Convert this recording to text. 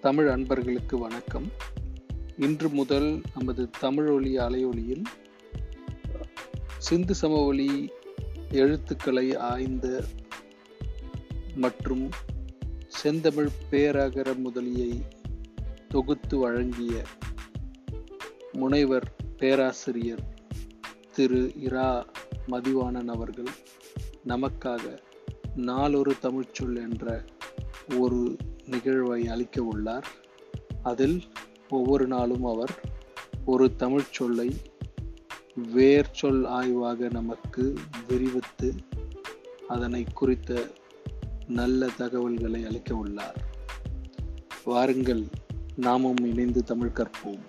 தமிழ் அன்பர்களுக்கு வணக்கம். இன்று முதல் நமது தமிழொலி அலையொலியில் சிந்து சமவெளி எழுத்துக்களை ஆய்ந்த மற்றும் செந்தமிழ் பேரகர முதலியை தொகுத்து வழங்கிய முனைவர் பேராசிரியர் திரு இரா மதிவாணன் அவர்கள் நமக்காக நாளொரு தமிழ்ச்சொல் என்ற ஒரு நிகழ்வை அளிக்க உள்ளார். அதில் ஒவ்வொரு நாளும் அவர் ஒரு தமிழ் சொல்லை வேர் சொல் ஆய்வாக நமக்கு விரிவித்து அதனை குறித்த நல்ல தகவல்களை அளிக்க உள்ளார். வாருங்கள் நாமும் இணைந்து தமிழ் கற்போம்.